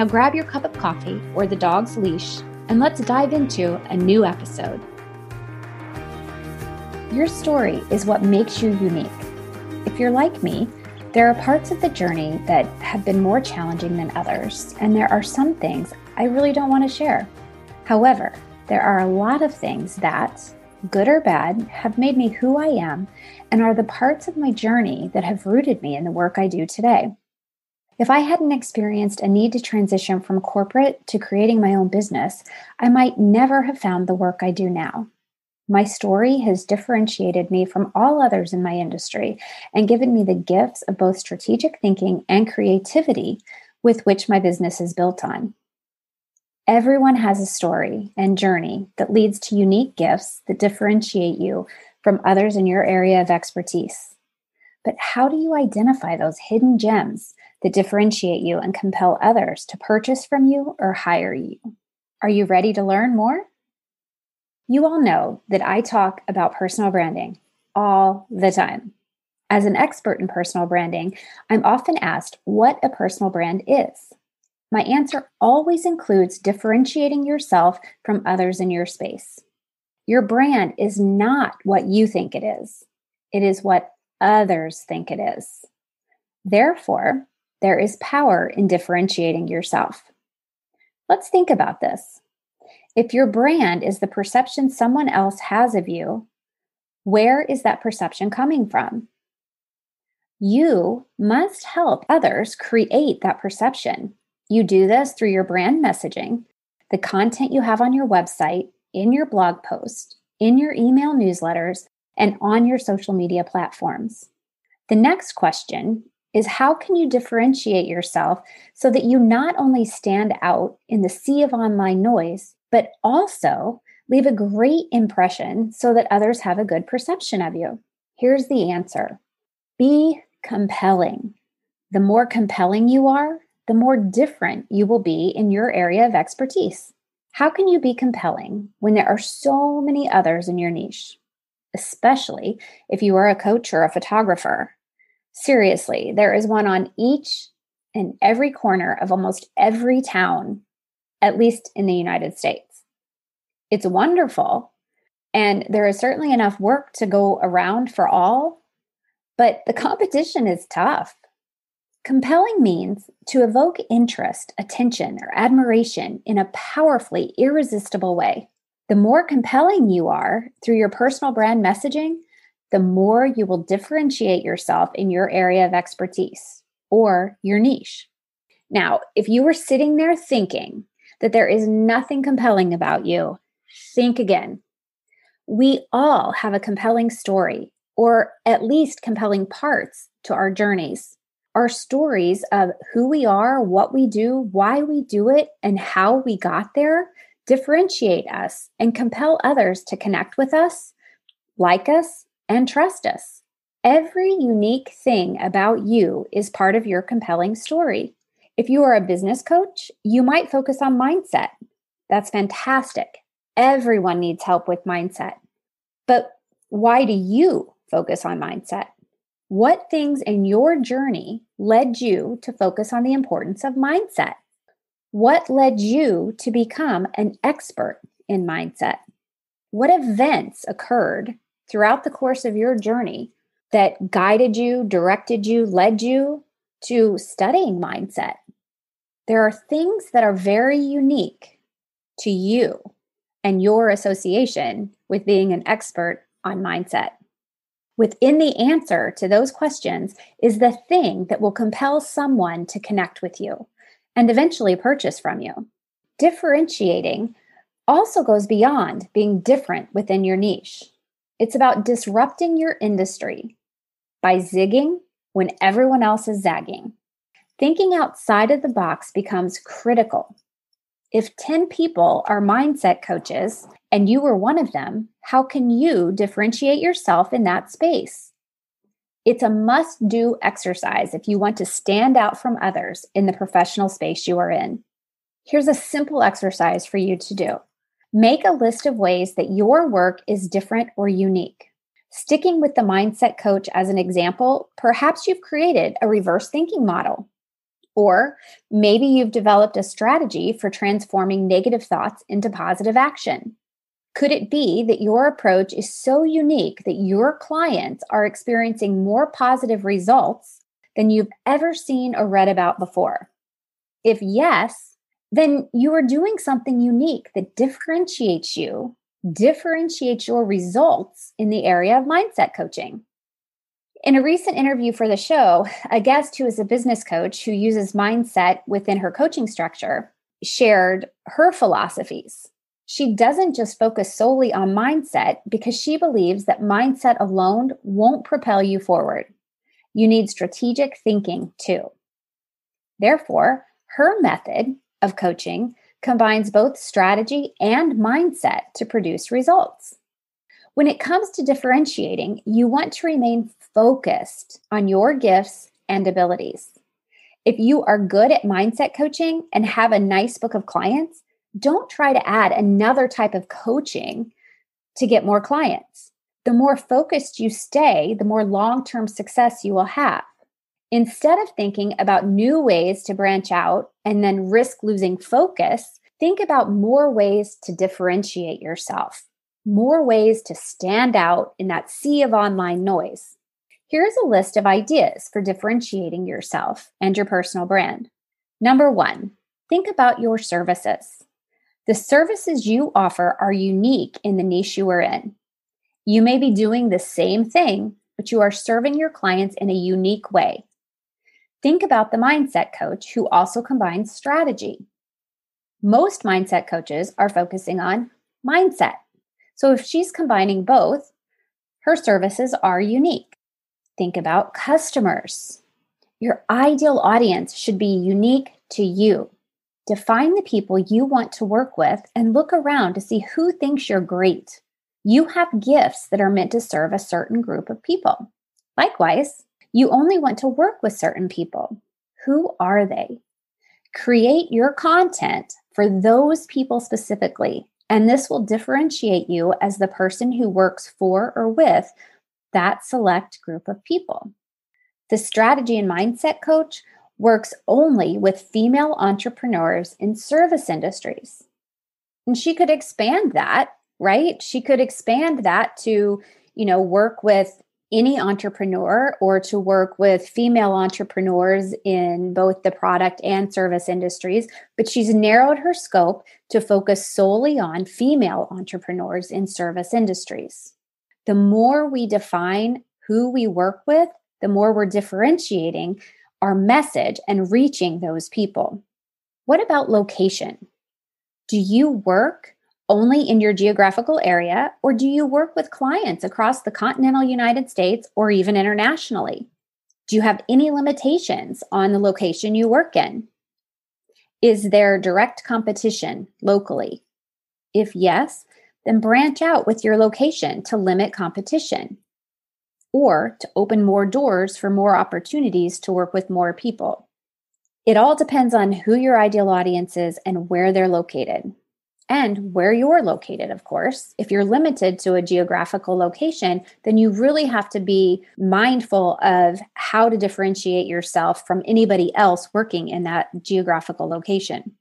Now grab your cup of coffee or the dog's leash and let's dive into a new episode. Your story is what makes you unique. If you're like me, there are parts of the journey that have been more challenging than others, and there are some things I really don't want to share. However, there are a lot of things that, good or bad, have made me who I am and are the parts of my journey that have rooted me in the work I do today. If I hadn't experienced a need to transition from corporate to creating my own business, I might never have found the work I do now. My story has differentiated me from all others in my industry and given me the gifts of both strategic thinking and creativity with which my business is built on. Everyone has a story and journey that leads to unique gifts that differentiate you from others in your area of expertise. But how do you identify those hidden gems that differentiate you and compel others to purchase from you or hire you. Are you ready to learn more? You all know that I talk about personal branding all the time. As an expert in personal branding, I'm often asked what a personal brand is. My answer always includes differentiating yourself from others in your space. Your brand is not what you think it is, it is what others think it is. Therefore, there is power in differentiating yourself. Let's think about this. If your brand is the perception someone else has of you, where is that perception coming from? You must help others create that perception. You do this through your brand messaging, the content you have on your website, in your blog post, in your email newsletters, and on your social media platforms. The next question is how can you differentiate yourself so that you not only stand out in the sea of online noise, but also leave a great impression so that others have a good perception of you? Here's the answer be compelling. The more compelling you are, the more different you will be in your area of expertise. How can you be compelling when there are so many others in your niche? Especially if you are a coach or a photographer Seriously, there is one on each and every corner of almost every town, at least in the United States. It's wonderful. And there is certainly enough work to go around for all, but the competition is tough. Compelling means to evoke interest, attention, or admiration in a powerfully irresistible way. The more compelling you are through your personal brand messaging, the more you will differentiate yourself in your area of expertise or your niche. Now, if you were sitting there thinking that there is nothing compelling about you, think again. We all have a compelling story, or at least compelling parts to our journeys. Our stories of who we are, what we do, why we do it, and how we got there differentiate us and compel others to connect with us, like us, and trust us. Every unique thing about you is part of your compelling story. If you are a business coach, you might focus on mindset. That's fantastic. Everyone needs help with mindset. But why do you focus on mindset? What things in your journey led you to focus on the importance of mindset? What led you to become an expert in mindset? What events occurred throughout the course of your journey that guided you, directed you, led you to studying mindset. There are things that are very unique to you and your association with being an expert on mindset. Within the answer to those questions is the thing that will compel someone to connect with you and eventually purchase from you. Differentiating also goes beyond being different within your niche. It's about disrupting your industry by zigging when everyone else is zagging. Thinking outside of the box becomes critical. If 10 people are mindset coaches and you were one of them, how can you differentiate yourself in that space? It's a must do exercise if you want to stand out from others in the professional space you are in. Here's a simple exercise for you to do make a list of ways that your work is different or unique. Sticking with the mindset coach as an example, perhaps you've created a reverse thinking model. Or maybe you've developed a strategy for transforming negative thoughts into positive action. Could it be that your approach is so unique that your clients are experiencing more positive results than you've ever seen or read about before? If yes, then you are doing something unique that differentiates you, differentiates your results in the area of mindset coaching. In a recent interview for the show, a guest who is a business coach who uses mindset within her coaching structure shared her philosophies. She doesn't just focus solely on mindset because she believes that mindset alone won't propel you forward. You need strategic thinking too. Therefore, her method of coaching combines both strategy and mindset to produce results. When it comes to differentiating, you want to remain focused on your gifts and abilities. If you are good at mindset coaching and have a nice book of clients, don't try to add another type of coaching to get more clients. The more focused you stay, the more long term success you will have. Instead of thinking about new ways to branch out and then risk losing focus, think about more ways to differentiate yourself, more ways to stand out in that sea of online noise. Here's a list of ideas for differentiating yourself and your personal brand. Number one, think about your services. The services you offer are unique in the niche you are in. You may be doing the same thing, but you are serving your clients in a unique way. Think about the mindset coach who also combines strategy. Most mindset coaches are focusing on mindset. So if she's combining both, her services are unique. Think about customers. Your ideal audience should be unique to you. Define the people you want to work with and look around to see who thinks you're great. You have gifts that are meant to serve a certain group of people. Likewise, you only want to work with certain people. Who are they? Create your content for those people specifically, and this will differentiate you as the person who works for or with that select group of people. The strategy and mindset coach works only with female entrepreneurs in service industries. And she could expand that, right? She could expand that to, you know, work with any entrepreneur or to work with female entrepreneurs in both the product and service industries, but she's narrowed her scope to focus solely on female entrepreneurs in service industries. The more we define who we work with, the more we're differentiating our message and reaching those people. What about location? Do you work only in your geographical area, or do you work with clients across the continental United States or even internationally? Do you have any limitations on the location you work in? Is there direct competition locally? If yes, then branch out with your location to limit competition or to open more doors for more opportunities to work with more people. It all depends on who your ideal audience is and where they're located and where you're located, of course. If you're limited to a geographical location, then you really have to be mindful of how to differentiate yourself from anybody else working in that geographical location.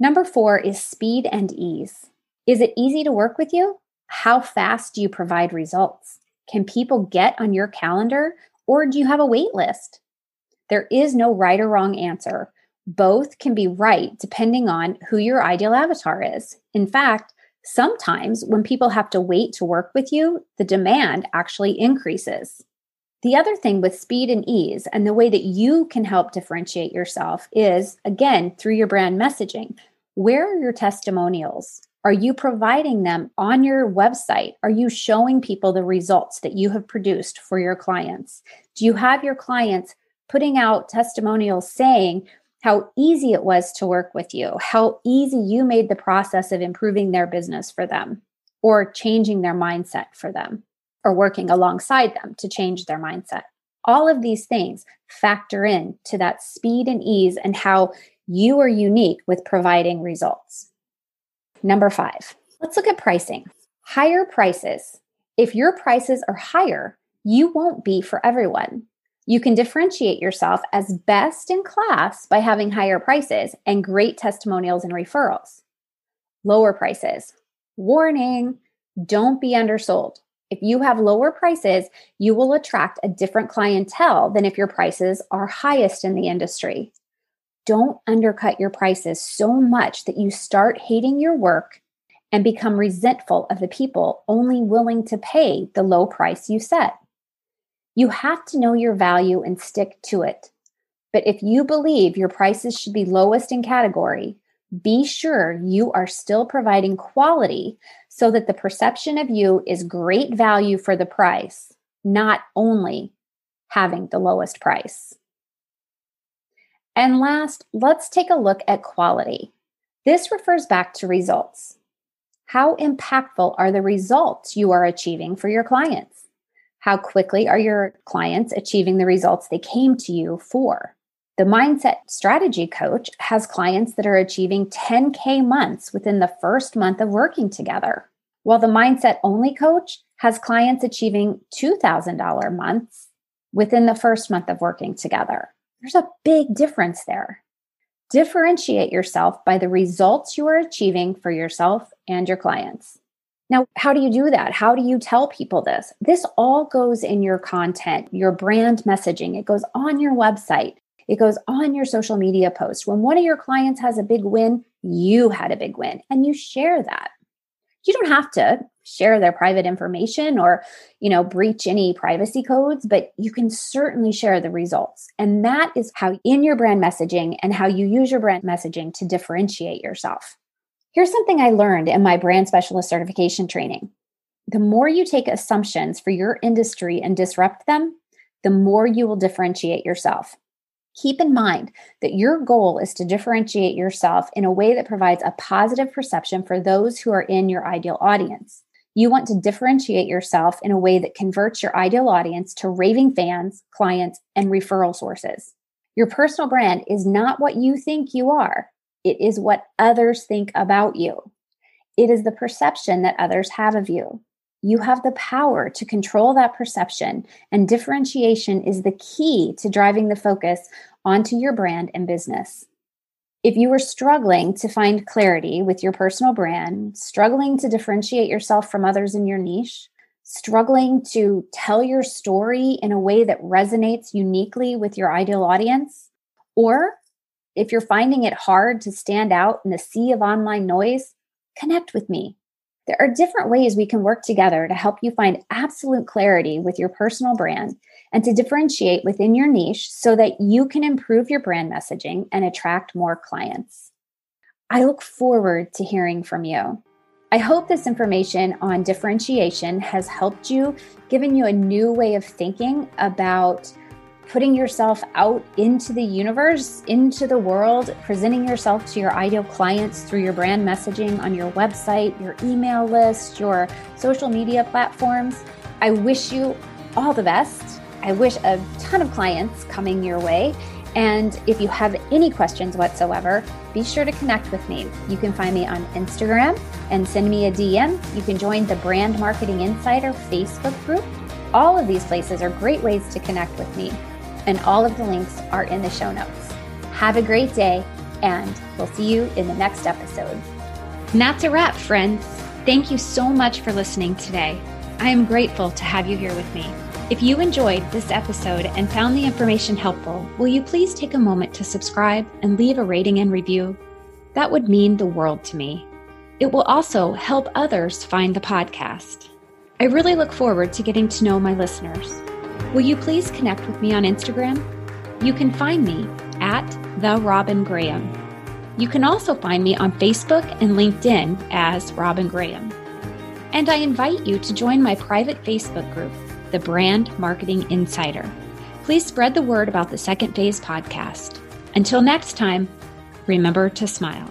Number four is speed and ease. Is it easy to work with you? How fast do you provide results? Can people get on your calendar or do you have a wait list? There is no right or wrong answer. Both can be right depending on who your ideal avatar is. In fact, sometimes when people have to wait to work with you, the demand actually increases. The other thing with speed and ease and the way that you can help differentiate yourself is again through your brand messaging. Where are your testimonials? Are you providing them on your website? Are you showing people the results that you have produced for your clients? Do you have your clients putting out testimonials saying how easy it was to work with you, how easy you made the process of improving their business for them or changing their mindset for them? or working alongside them to change their mindset. All of these things factor in to that speed and ease and how you are unique with providing results. Number five, let's look at pricing. Higher prices. If your prices are higher, you won't be for everyone. You can differentiate yourself as best in class by having higher prices and great testimonials and referrals. Lower prices. Warning, don't be undersold. If you have lower prices, you will attract a different clientele than if your prices are highest in the industry. Don't undercut your prices so much that you start hating your work and become resentful of the people only willing to pay the low price you set. You have to know your value and stick to it. But if you believe your prices should be lowest in category, be sure you are still providing quality so that the perception of you is great value for the price, not only having the lowest price. And last, let's take a look at quality. This refers back to results. How impactful are the results you are achieving for your clients? How quickly are your clients achieving the results they came to you for? The mindset strategy coach has clients that are achieving 10K months within the first month of working together, while the mindset only coach has clients achieving $2,000 months within the first month of working together. There's a big difference there. Differentiate yourself by the results you are achieving for yourself and your clients. Now, how do you do that? How do you tell people this? This all goes in your content, your brand messaging. It goes on your website. It goes on your social media post. When one of your clients has a big win, you had a big win and you share that. You don't have to share their private information or, you know, breach any privacy codes, but you can certainly share the results. And that is how in your brand messaging and how you use your brand messaging to differentiate yourself. Here's something I learned in my brand specialist certification training. The more you take assumptions for your industry and disrupt them, the more you will differentiate yourself. Keep in mind that your goal is to differentiate yourself in a way that provides a positive perception for those who are in your ideal audience. You want to differentiate yourself in a way that converts your ideal audience to raving fans, clients, and referral sources. Your personal brand is not what you think you are, it is what others think about you. It is the perception that others have of you. You have the power to control that perception, and differentiation is the key to driving the focus onto your brand and business. If you are struggling to find clarity with your personal brand, struggling to differentiate yourself from others in your niche, struggling to tell your story in a way that resonates uniquely with your ideal audience, or if you're finding it hard to stand out in the sea of online noise, connect with me. There are different ways we can work together to help you find absolute clarity with your personal brand and to differentiate within your niche so that you can improve your brand messaging and attract more clients. I look forward to hearing from you. I hope this information on differentiation has helped you, given you a new way of thinking about putting yourself out into the universe, into the world, presenting yourself to your ideal clients through your brand messaging on your website, your email list, your social media platforms. I wish you all the best. I wish a ton of clients coming your way. And if you have any questions whatsoever, be sure to connect with me. You can find me on Instagram and send me a DM. You can join the Brand Marketing Insider Facebook group. All of these places are great ways to connect with me and all of the links are in the show notes. Have a great day, and we'll see you in the next episode. And that's a wrap, friends. Thank you so much for listening today. I am grateful to have you here with me. If you enjoyed this episode and found the information helpful, will you please take a moment to subscribe and leave a rating and review? That would mean the world to me. It will also help others find the podcast. I really look forward to getting to know my listeners. Will you please connect with me on Instagram? You can find me at the Robin Graham. You can also find me on Facebook and LinkedIn as Robin Graham. And I invite you to join my private Facebook group, the Brand Marketing Insider. Please spread the word about the Second Phase podcast. Until next time, remember to smile.